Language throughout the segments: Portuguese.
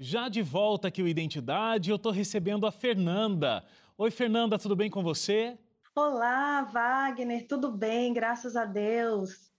Já de volta aqui o Identidade, eu estou recebendo a Fernanda. Oi, Fernanda, tudo bem com você? Olá, Wagner, tudo bem, graças a Deus.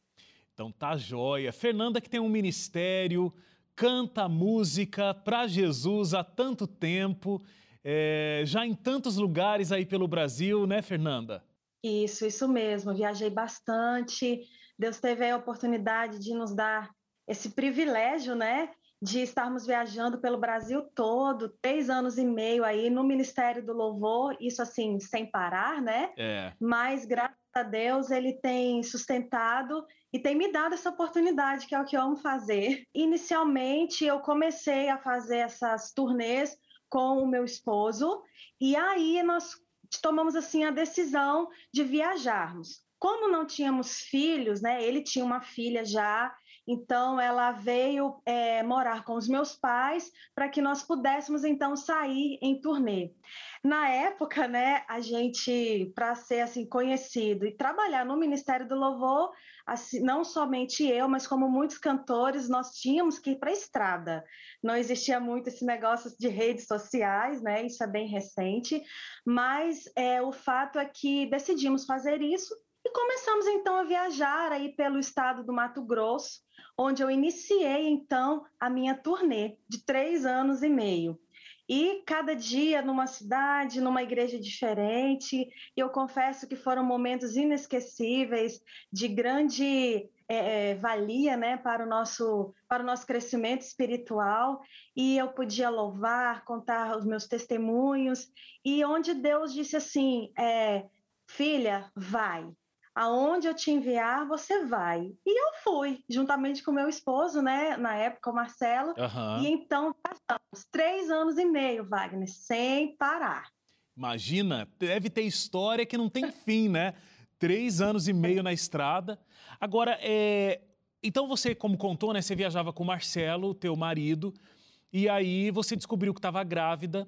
Então tá joia. Fernanda que tem um ministério, canta música para Jesus há tanto tempo, é, já em tantos lugares aí pelo Brasil, né, Fernanda? Isso, isso mesmo. Viajei bastante. Deus teve a oportunidade de nos dar esse privilégio, né, de estarmos viajando pelo Brasil todo, três anos e meio aí no Ministério do Louvor, isso assim, sem parar, né? É. Mas, graças a Deus, ele tem sustentado e tem me dado essa oportunidade, que é o que eu amo fazer. Inicialmente, eu comecei a fazer essas turnês com o meu esposo, e aí nós tomamos assim a decisão de viajarmos. Como não tínhamos filhos, né? Ele tinha uma filha já, então ela veio é, morar com os meus pais para que nós pudéssemos então sair em turnê. Na época, né, a gente para ser assim conhecido e trabalhar no Ministério do Louvor, assim, não somente eu, mas como muitos cantores, nós tínhamos que ir para a estrada. Não existia muito esse negócio de redes sociais, né? Isso é bem recente, mas é, o fato é que decidimos fazer isso e começamos então a viajar aí pelo estado do Mato Grosso, onde eu iniciei então a minha turnê de três anos e meio. E cada dia numa cidade, numa igreja diferente, eu confesso que foram momentos inesquecíveis, de grande é, é, valia né, para, o nosso, para o nosso crescimento espiritual, e eu podia louvar, contar os meus testemunhos, e onde Deus disse assim: é, Filha, vai, aonde eu te enviar, você vai. E eu fui, juntamente com meu esposo, né, na época, o Marcelo, Aham. e então passamos três anos e meio, Wagner, sem parar. Imagina, deve ter história que não tem fim, né? Três anos e meio na estrada. Agora, é... então você, como contou, né? Você viajava com o Marcelo, teu marido, e aí você descobriu que estava grávida,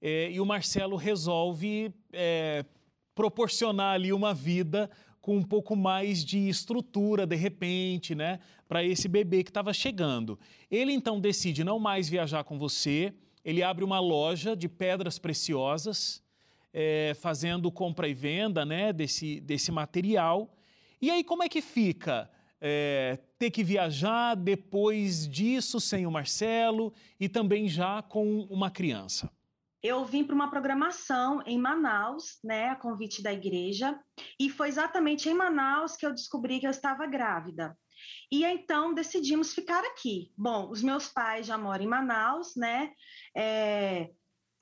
é, e o Marcelo resolve é, proporcionar ali uma vida com um pouco mais de estrutura, de repente, né? Para esse bebê que estava chegando. Ele então decide não mais viajar com você, ele abre uma loja de pedras preciosas é, fazendo compra e venda né, desse, desse material. E aí, como é que fica? É, ter que viajar depois disso sem o Marcelo e também já com uma criança. Eu vim para uma programação em Manaus, né, a convite da igreja, e foi exatamente em Manaus que eu descobri que eu estava grávida. E então decidimos ficar aqui. Bom, os meus pais já moram em Manaus, né? É,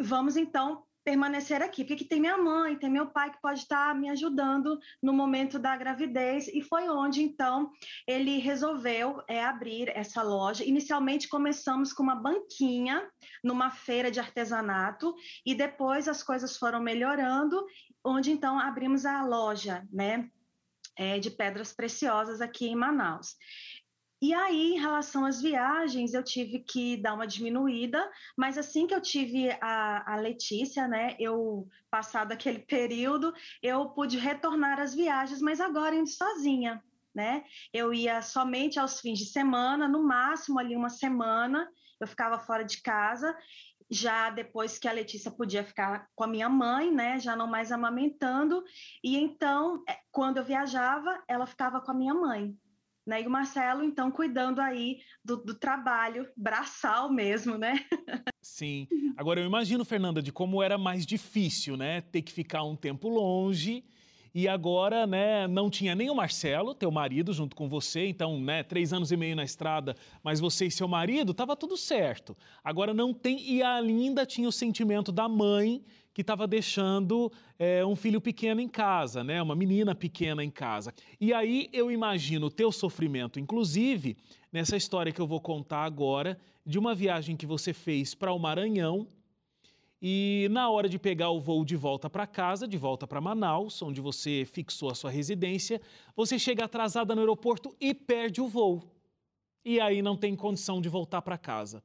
vamos então permanecer aqui, porque aqui tem minha mãe, tem meu pai que pode estar me ajudando no momento da gravidez, e foi onde então ele resolveu é, abrir essa loja. Inicialmente começamos com uma banquinha numa feira de artesanato, e depois as coisas foram melhorando, onde então abrimos a loja, né? é, de pedras preciosas aqui em Manaus. E aí, em relação às viagens, eu tive que dar uma diminuída, mas assim que eu tive a, a Letícia, né, eu, passado aquele período, eu pude retornar às viagens, mas agora indo sozinha, né? Eu ia somente aos fins de semana, no máximo ali uma semana, eu ficava fora de casa, já depois que a Letícia podia ficar com a minha mãe, né, já não mais amamentando, e então, é, quando eu viajava, ela ficava com a minha mãe, né? E o Marcelo, então, cuidando aí do, do trabalho braçal mesmo, né? Sim. Agora eu imagino, Fernanda, de como era mais difícil, né? Ter que ficar um tempo longe e agora, né, não tinha nem o Marcelo, teu marido, junto com você, então, né, três anos e meio na estrada, mas você e seu marido, tava tudo certo. Agora não tem, e ainda tinha o sentimento da mãe que estava deixando é, um filho pequeno em casa, né, uma menina pequena em casa. E aí eu imagino o teu sofrimento, inclusive, nessa história que eu vou contar agora, de uma viagem que você fez para o Maranhão, e na hora de pegar o voo de volta para casa, de volta para Manaus, onde você fixou a sua residência, você chega atrasada no aeroporto e perde o voo. E aí não tem condição de voltar para casa.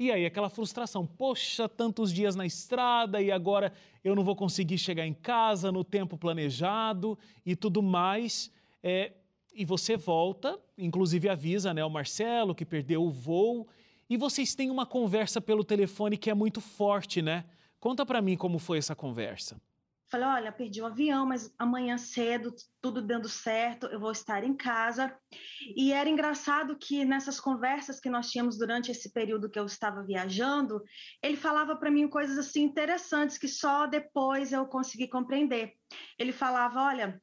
E aí aquela frustração, poxa, tantos dias na estrada e agora eu não vou conseguir chegar em casa no tempo planejado e tudo mais. É, e você volta, inclusive avisa né, o Marcelo que perdeu o voo e vocês têm uma conversa pelo telefone que é muito forte, né? Conta para mim como foi essa conversa. Falei, olha, perdi o avião, mas amanhã cedo, tudo dando certo, eu vou estar em casa. E era engraçado que nessas conversas que nós tínhamos durante esse período que eu estava viajando, ele falava para mim coisas assim interessantes que só depois eu consegui compreender. Ele falava, olha,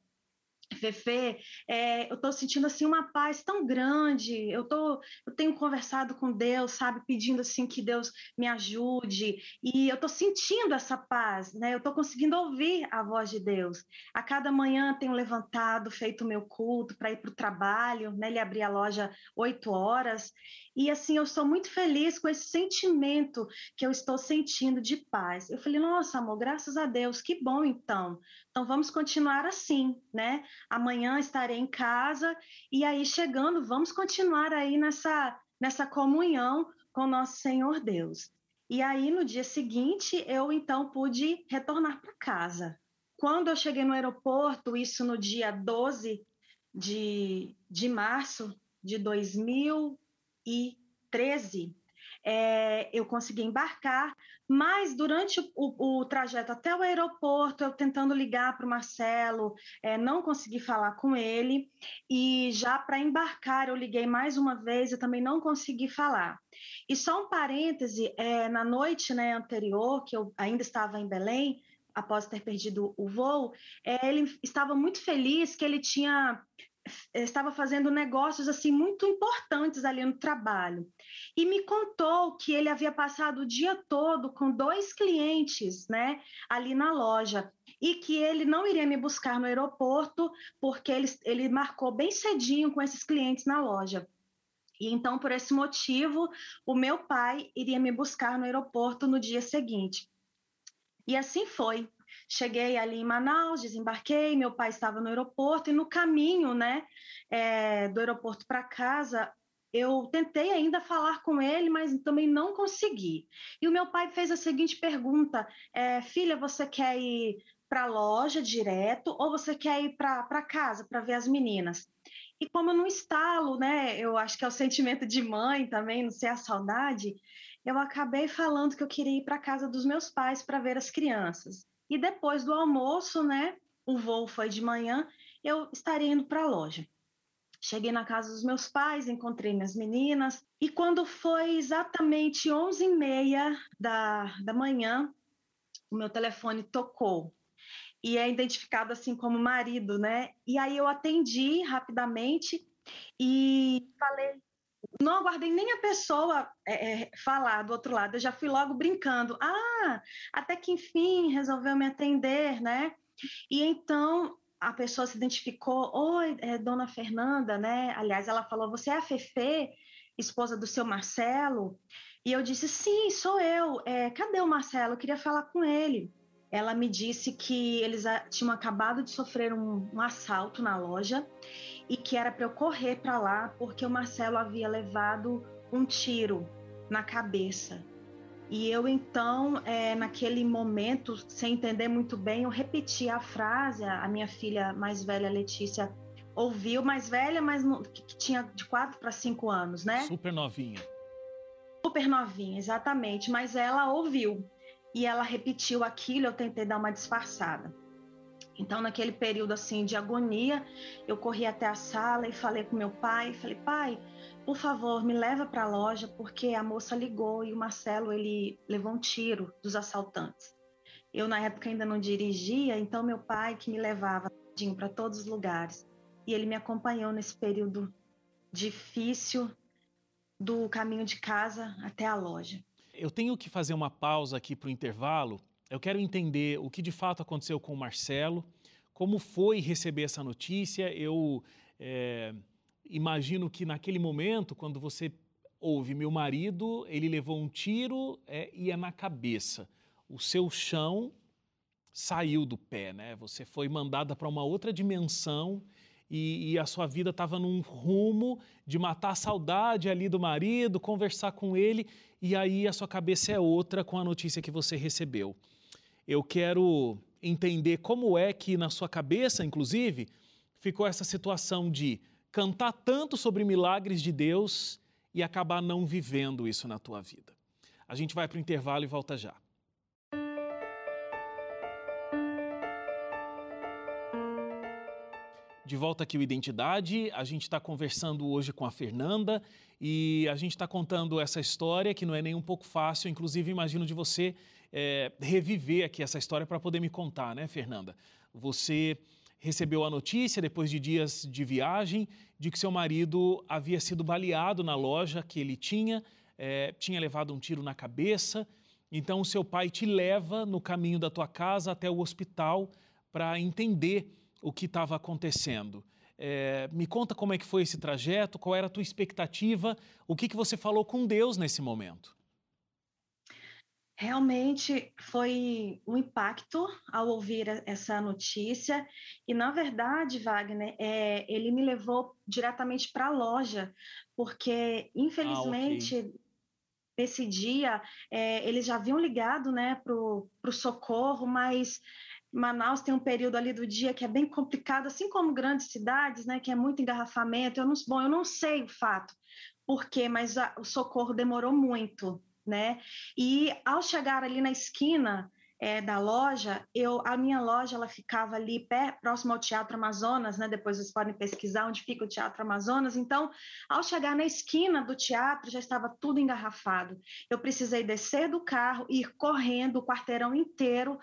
Fefe, é, eu estou sentindo assim uma paz tão grande. Eu tô, eu tenho conversado com Deus, sabe, pedindo assim que Deus me ajude. E eu estou sentindo essa paz, né? Eu estou conseguindo ouvir a voz de Deus. A cada manhã tenho levantado, feito o meu culto para ir para o trabalho, né? Ele abria a loja oito horas e assim, eu estou muito feliz com esse sentimento que eu estou sentindo de paz. Eu falei, nossa, amor, graças a Deus, que bom então. Então vamos continuar assim, né? Amanhã estarei em casa e aí chegando, vamos continuar aí nessa nessa comunhão com nosso Senhor Deus. E aí no dia seguinte, eu então pude retornar para casa. Quando eu cheguei no aeroporto, isso no dia 12 de, de março de 2000 2013, é, eu consegui embarcar, mas durante o, o, trajeto até o aeroporto, eu tentando ligar para o Marcelo, é, não consegui falar com ele, e já para embarcar eu liguei mais uma vez, eu também não consegui falar. E só um parêntese, é, na noite né, anterior, que eu ainda estava em Belém, após ter perdido o voo, é, ele estava muito feliz que ele tinha estava fazendo negócios assim muito importantes ali no trabalho e me contou que ele havia passado o dia todo com dois clientes, né, ali na loja e que ele não iria me buscar no aeroporto porque ele, ele marcou bem cedinho com esses clientes na loja. E então, por esse motivo, o meu pai iria me buscar no aeroporto no dia seguinte. E assim foi. Cheguei ali em Manaus, desembarquei, meu pai estava no aeroporto e no caminho, né, é, do aeroporto para casa, eu tentei ainda falar com ele, mas também não consegui. E o meu pai fez a seguinte pergunta: é, filha, você quer ir para a loja direto ou você quer ir para casa para ver as meninas? E como eu não estalo, né? Eu acho que é o sentimento de mãe também, não sei a saudade. Eu acabei falando que eu queria ir para casa dos meus pais para ver as crianças. E depois do almoço, né? O voo foi de manhã, eu estaria indo para a loja. Cheguei na casa dos meus pais, encontrei minhas meninas, e quando foi exatamente 11h30 da, da manhã, o meu telefone tocou. E é identificado assim como marido, né? E aí eu atendi rapidamente e falei não aguardei nem a pessoa é, é, falar do outro lado, eu já fui logo brincando. Ah, até que enfim resolveu me atender, né? E então a pessoa se identificou, oi, é Dona Fernanda, né? Aliás, ela falou, você é a Fefe, esposa do seu Marcelo? E eu disse, sim, sou eu. É, cadê o Marcelo? Eu queria falar com ele. Ela me disse que eles tinham acabado de sofrer um, um assalto na loja e que era para eu correr para lá porque o Marcelo havia levado um tiro na cabeça. E eu então, é, naquele momento, sem entender muito bem, eu repeti a frase. A minha filha mais velha, Letícia, ouviu, mais velha, mas que, que tinha de 4 para 5 anos, né? Super novinha. Super novinha, exatamente. Mas ela ouviu e ela repetiu aquilo. Eu tentei dar uma disfarçada. Então, naquele período assim de agonia, eu corri até a sala e falei com meu pai, falei: "Pai, por favor, me leva para a loja porque a moça ligou e o Marcelo ele levou um tiro dos assaltantes". Eu na época ainda não dirigia, então meu pai que me levava para todos os lugares. E ele me acompanhou nesse período difícil do caminho de casa até a loja. Eu tenho que fazer uma pausa aqui para o intervalo eu quero entender o que de fato aconteceu com o Marcelo, como foi receber essa notícia. Eu é, imagino que naquele momento, quando você ouve meu marido, ele levou um tiro é, e é na cabeça. O seu chão saiu do pé, né? Você foi mandada para uma outra dimensão e, e a sua vida estava num rumo de matar a saudade ali do marido, conversar com ele, e aí a sua cabeça é outra com a notícia que você recebeu eu quero entender como é que na sua cabeça, inclusive, ficou essa situação de cantar tanto sobre milagres de Deus e acabar não vivendo isso na tua vida. A gente vai para o intervalo e volta já. De volta aqui o Identidade, a gente está conversando hoje com a Fernanda e a gente está contando essa história que não é nem um pouco fácil, inclusive imagino de você é, reviver aqui essa história para poder me contar, né, Fernanda? Você recebeu a notícia, depois de dias de viagem, de que seu marido havia sido baleado na loja que ele tinha, é, tinha levado um tiro na cabeça. Então, seu pai te leva no caminho da tua casa até o hospital para entender o que estava acontecendo. É, me conta como é que foi esse trajeto, qual era a tua expectativa, o que, que você falou com Deus nesse momento? Realmente foi um impacto ao ouvir essa notícia e, na verdade, Wagner, é, ele me levou diretamente para a loja, porque, infelizmente, ah, okay. nesse dia, é, eles já haviam ligado né, para o socorro, mas Manaus tem um período ali do dia que é bem complicado, assim como grandes cidades, né, que é muito engarrafamento. Eu não, bom, eu não sei o fato, por quê, mas a, o socorro demorou muito, né? E ao chegar ali na esquina é, da loja, eu, a minha loja ela ficava ali pé, próximo ao Teatro Amazonas, né? Depois vocês podem pesquisar onde fica o Teatro Amazonas. Então, ao chegar na esquina do teatro, já estava tudo engarrafado. Eu precisei descer do carro, ir correndo o quarteirão inteiro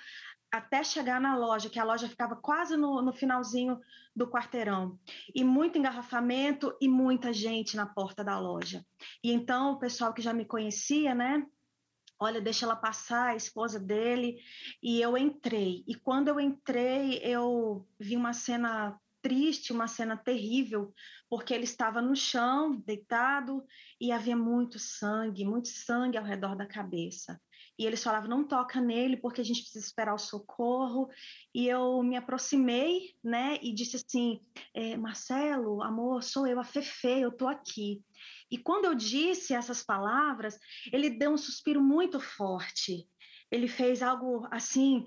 até chegar na loja, que a loja ficava quase no, no, finalzinho do quarteirão. E muito engarrafamento e muita gente na porta da loja. E então o pessoal que já me conhecia, né? Olha, deixa ela passar, a esposa dele. E eu entrei. E quando eu entrei, eu vi uma cena triste, uma cena terrível, porque ele estava no chão, deitado, e havia muito sangue, muito sangue ao redor da cabeça e eles falavam não toca nele porque a gente precisa esperar o socorro. E eu me aproximei né e disse assim é, Marcelo amor sou eu a Fefe eu tô aqui. E quando eu disse essas palavras ele deu um suspiro muito forte. Ele fez algo assim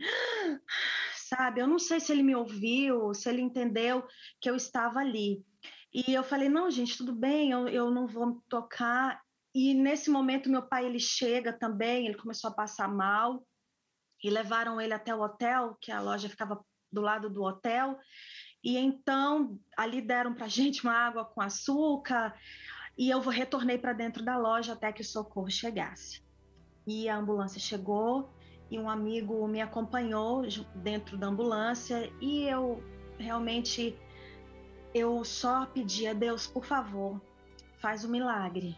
sabe eu não sei se ele me ouviu se ele entendeu que eu estava ali. E eu falei não gente tudo bem eu, eu não vou tocar e nesse momento meu pai ele chega também, ele começou a passar mal e levaram ele até o hotel, que a loja ficava do lado do hotel. E então ali deram para gente uma água com açúcar e eu retornei para dentro da loja até que o socorro chegasse. E a ambulância chegou e um amigo me acompanhou dentro da ambulância e eu realmente eu só pedi a Deus, por favor, faz um milagre.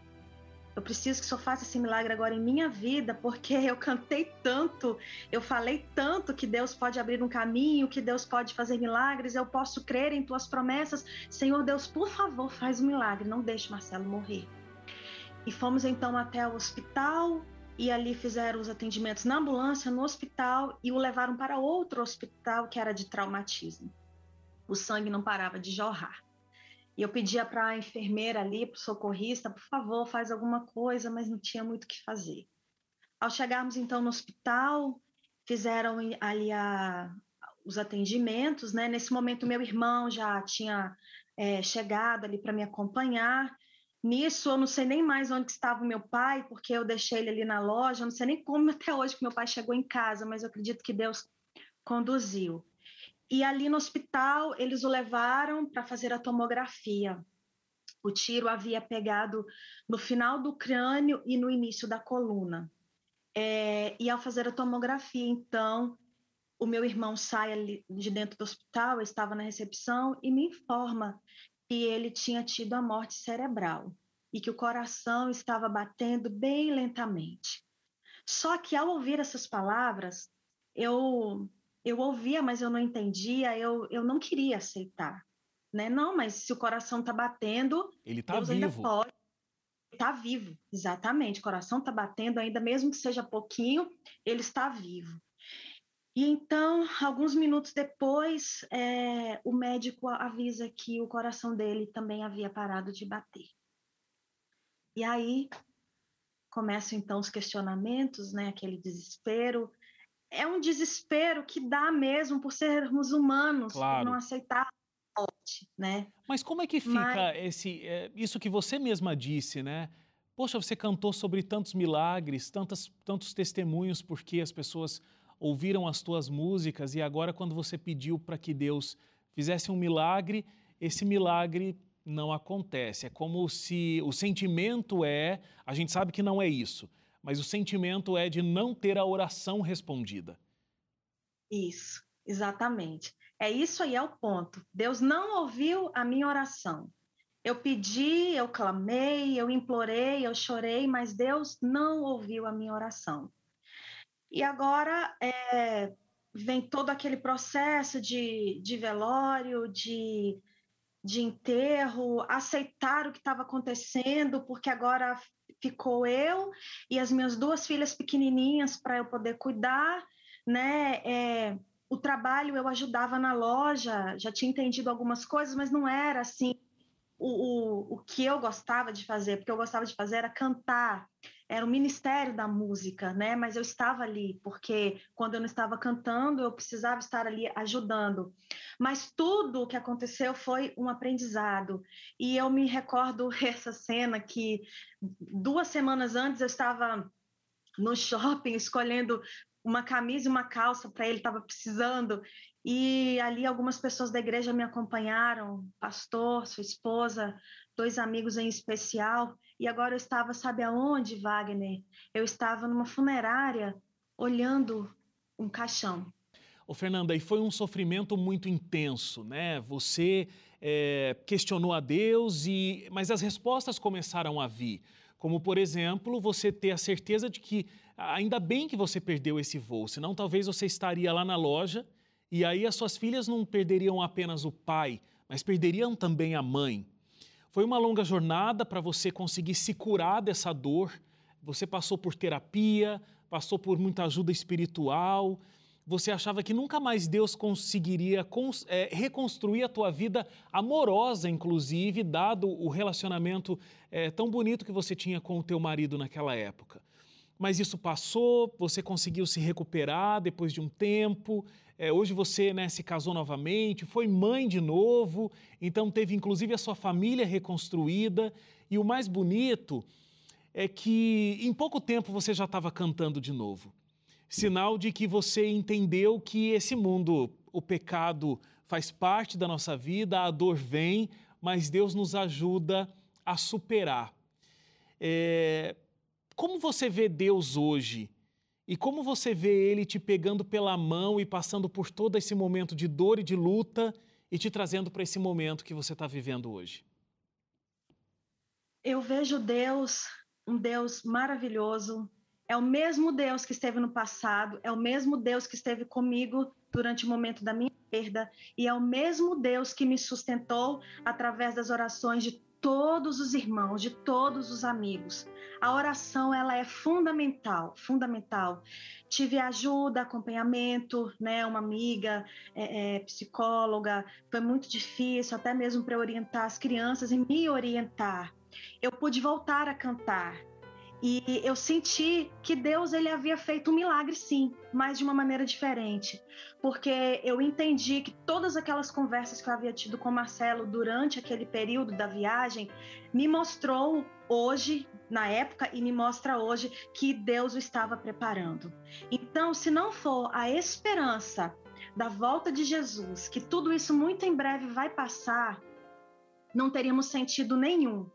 Eu preciso que o Senhor faça esse milagre agora em minha vida, porque eu cantei tanto, eu falei tanto que Deus pode abrir um caminho, que Deus pode fazer milagres, eu posso crer em tuas promessas. Senhor Deus, por favor, faz um milagre, não deixe Marcelo morrer. E fomos então até o hospital e ali fizeram os atendimentos na ambulância, no hospital e o levaram para outro hospital que era de traumatismo. O sangue não parava de jorrar. E eu pedia para a enfermeira ali, para o socorrista, por favor, faz alguma coisa, mas não tinha muito o que fazer. Ao chegarmos então no hospital, fizeram ali a, os atendimentos, né? Nesse momento, meu irmão já tinha é, chegado ali para me acompanhar. Nisso, eu não sei nem mais onde estava o meu pai, porque eu deixei ele ali na loja. Eu não sei nem como até hoje que meu pai chegou em casa, mas eu acredito que Deus conduziu. E ali no hospital, eles o levaram para fazer a tomografia. O tiro havia pegado no final do crânio e no início da coluna. É, e ao fazer a tomografia, então, o meu irmão sai ali de dentro do hospital, estava na recepção e me informa que ele tinha tido a morte cerebral e que o coração estava batendo bem lentamente. Só que ao ouvir essas palavras, eu eu ouvia, mas eu não entendia, eu, eu não queria aceitar. Né? Não, mas se o coração está batendo, ele está vivo. Ainda pode. Está vivo, exatamente. O coração está batendo, ainda mesmo que seja pouquinho, ele está vivo. E então, alguns minutos depois, é, o médico avisa que o coração dele também havia parado de bater. E aí começam então os questionamentos, né? Aquele desespero é um desespero que dá mesmo por sermos humanos, claro. por não aceitar a morte, né? Mas como é que fica Mas... esse, é, isso que você mesma disse, né? Poxa, você cantou sobre tantos milagres, tantos, tantos testemunhos, porque as pessoas ouviram as tuas músicas e agora, quando você pediu para que Deus fizesse um milagre, esse milagre não acontece. É como se o sentimento é, a gente sabe que não é isso, mas o sentimento é de não ter a oração respondida. Isso, exatamente. É isso aí é o ponto. Deus não ouviu a minha oração. Eu pedi, eu clamei, eu implorei, eu chorei, mas Deus não ouviu a minha oração. E agora é, vem todo aquele processo de, de velório, de, de enterro, aceitar o que estava acontecendo, porque agora ficou eu e as minhas duas filhas pequenininhas para eu poder cuidar, né? É, o trabalho eu ajudava na loja, já tinha entendido algumas coisas, mas não era assim o, o, o que eu gostava de fazer, porque eu gostava de fazer era cantar, era o ministério da música, né? Mas eu estava ali, porque quando eu não estava cantando, eu precisava estar ali ajudando. Mas tudo o que aconteceu foi um aprendizado. E eu me recordo essa cena que duas semanas antes eu estava no shopping escolhendo uma camisa e uma calça para ele, estava precisando. E ali algumas pessoas da igreja me acompanharam, pastor, sua esposa, dois amigos em especial. E agora eu estava, sabe aonde, Wagner? Eu estava numa funerária olhando um caixão. Ô, Fernanda, e foi um sofrimento muito intenso, né? Você é, questionou a Deus, e mas as respostas começaram a vir. Como, por exemplo, você ter a certeza de que ainda bem que você perdeu esse voo, senão talvez você estaria lá na loja e aí as suas filhas não perderiam apenas o pai, mas perderiam também a mãe. Foi uma longa jornada para você conseguir se curar dessa dor. Você passou por terapia, passou por muita ajuda espiritual. Você achava que nunca mais Deus conseguiria é, reconstruir a tua vida amorosa, inclusive, dado o relacionamento é, tão bonito que você tinha com o teu marido naquela época mas isso passou, você conseguiu se recuperar depois de um tempo. É, hoje você né, se casou novamente, foi mãe de novo, então teve inclusive a sua família reconstruída. E o mais bonito é que em pouco tempo você já estava cantando de novo. Sinal de que você entendeu que esse mundo, o pecado faz parte da nossa vida, a dor vem, mas Deus nos ajuda a superar. É, como você vê Deus hoje? E como você vê Ele te pegando pela mão e passando por todo esse momento de dor e de luta e te trazendo para esse momento que você está vivendo hoje? Eu vejo Deus, um Deus maravilhoso. É o mesmo Deus que esteve no passado, é o mesmo Deus que esteve comigo durante o momento da minha perda, e é o mesmo Deus que me sustentou através das orações de todos os irmãos, de todos os amigos. A oração ela é fundamental, fundamental. Tive ajuda, acompanhamento, né? Uma amiga é, é, psicóloga. Foi muito difícil, até mesmo para orientar as crianças e me orientar. Eu pude voltar a cantar. E eu senti que Deus ele havia feito um milagre sim, mas de uma maneira diferente, porque eu entendi que todas aquelas conversas que eu havia tido com Marcelo durante aquele período da viagem me mostrou hoje, na época, e me mostra hoje que Deus o estava preparando. Então, se não for a esperança da volta de Jesus, que tudo isso muito em breve vai passar, não teríamos sentido nenhum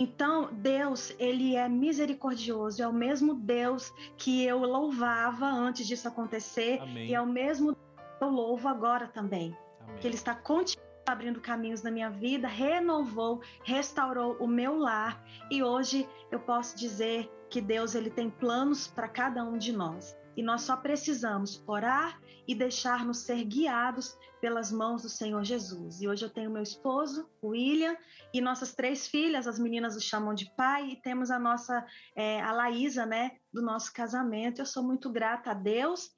então, Deus, ele é misericordioso, é o mesmo Deus que eu louvava antes disso acontecer Amém. e é o mesmo que eu louvo agora também. Amém. Que ele está continuando abrindo caminhos na minha vida, renovou, restaurou o meu lar e hoje eu posso dizer que Deus ele tem planos para cada um de nós e nós só precisamos orar e deixar-nos ser guiados pelas mãos do Senhor Jesus. E hoje eu tenho meu esposo, William, e nossas três filhas, as meninas o chamam de pai, e temos a nossa, é, a Laísa, né, do nosso casamento. Eu sou muito grata a Deus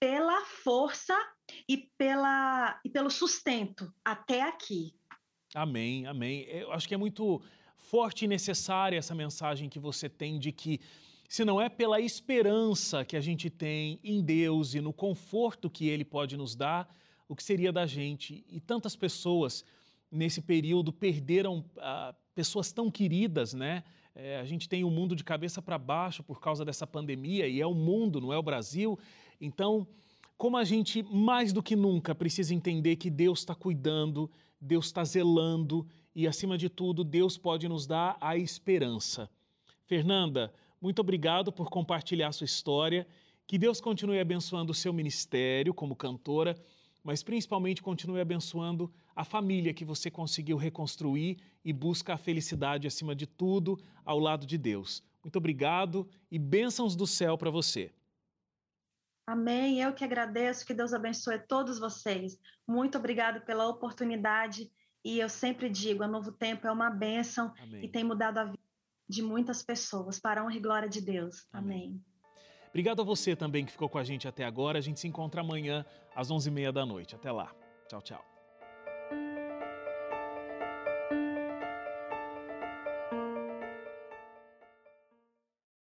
pela força e, pela, e pelo sustento até aqui. Amém, amém. Eu acho que é muito forte e necessária essa mensagem que você tem de que se não é pela esperança que a gente tem em Deus e no conforto que Ele pode nos dar, o que seria da gente? E tantas pessoas nesse período perderam ah, pessoas tão queridas, né? É, a gente tem o mundo de cabeça para baixo por causa dessa pandemia e é o mundo, não é o Brasil. Então, como a gente mais do que nunca precisa entender que Deus está cuidando, Deus está zelando e, acima de tudo, Deus pode nos dar a esperança. Fernanda, muito obrigado por compartilhar sua história. Que Deus continue abençoando o seu ministério como cantora, mas principalmente continue abençoando a família que você conseguiu reconstruir e busca a felicidade acima de tudo ao lado de Deus. Muito obrigado e bênçãos do céu para você. Amém. Eu que agradeço, que Deus abençoe todos vocês. Muito obrigado pela oportunidade. E eu sempre digo, a Novo Tempo é uma bênção Amém. e tem mudado a vida de muitas pessoas, para a honra e glória de Deus. Amém. Amém. Obrigado a você também que ficou com a gente até agora. A gente se encontra amanhã às 11h30 da noite. Até lá. Tchau, tchau.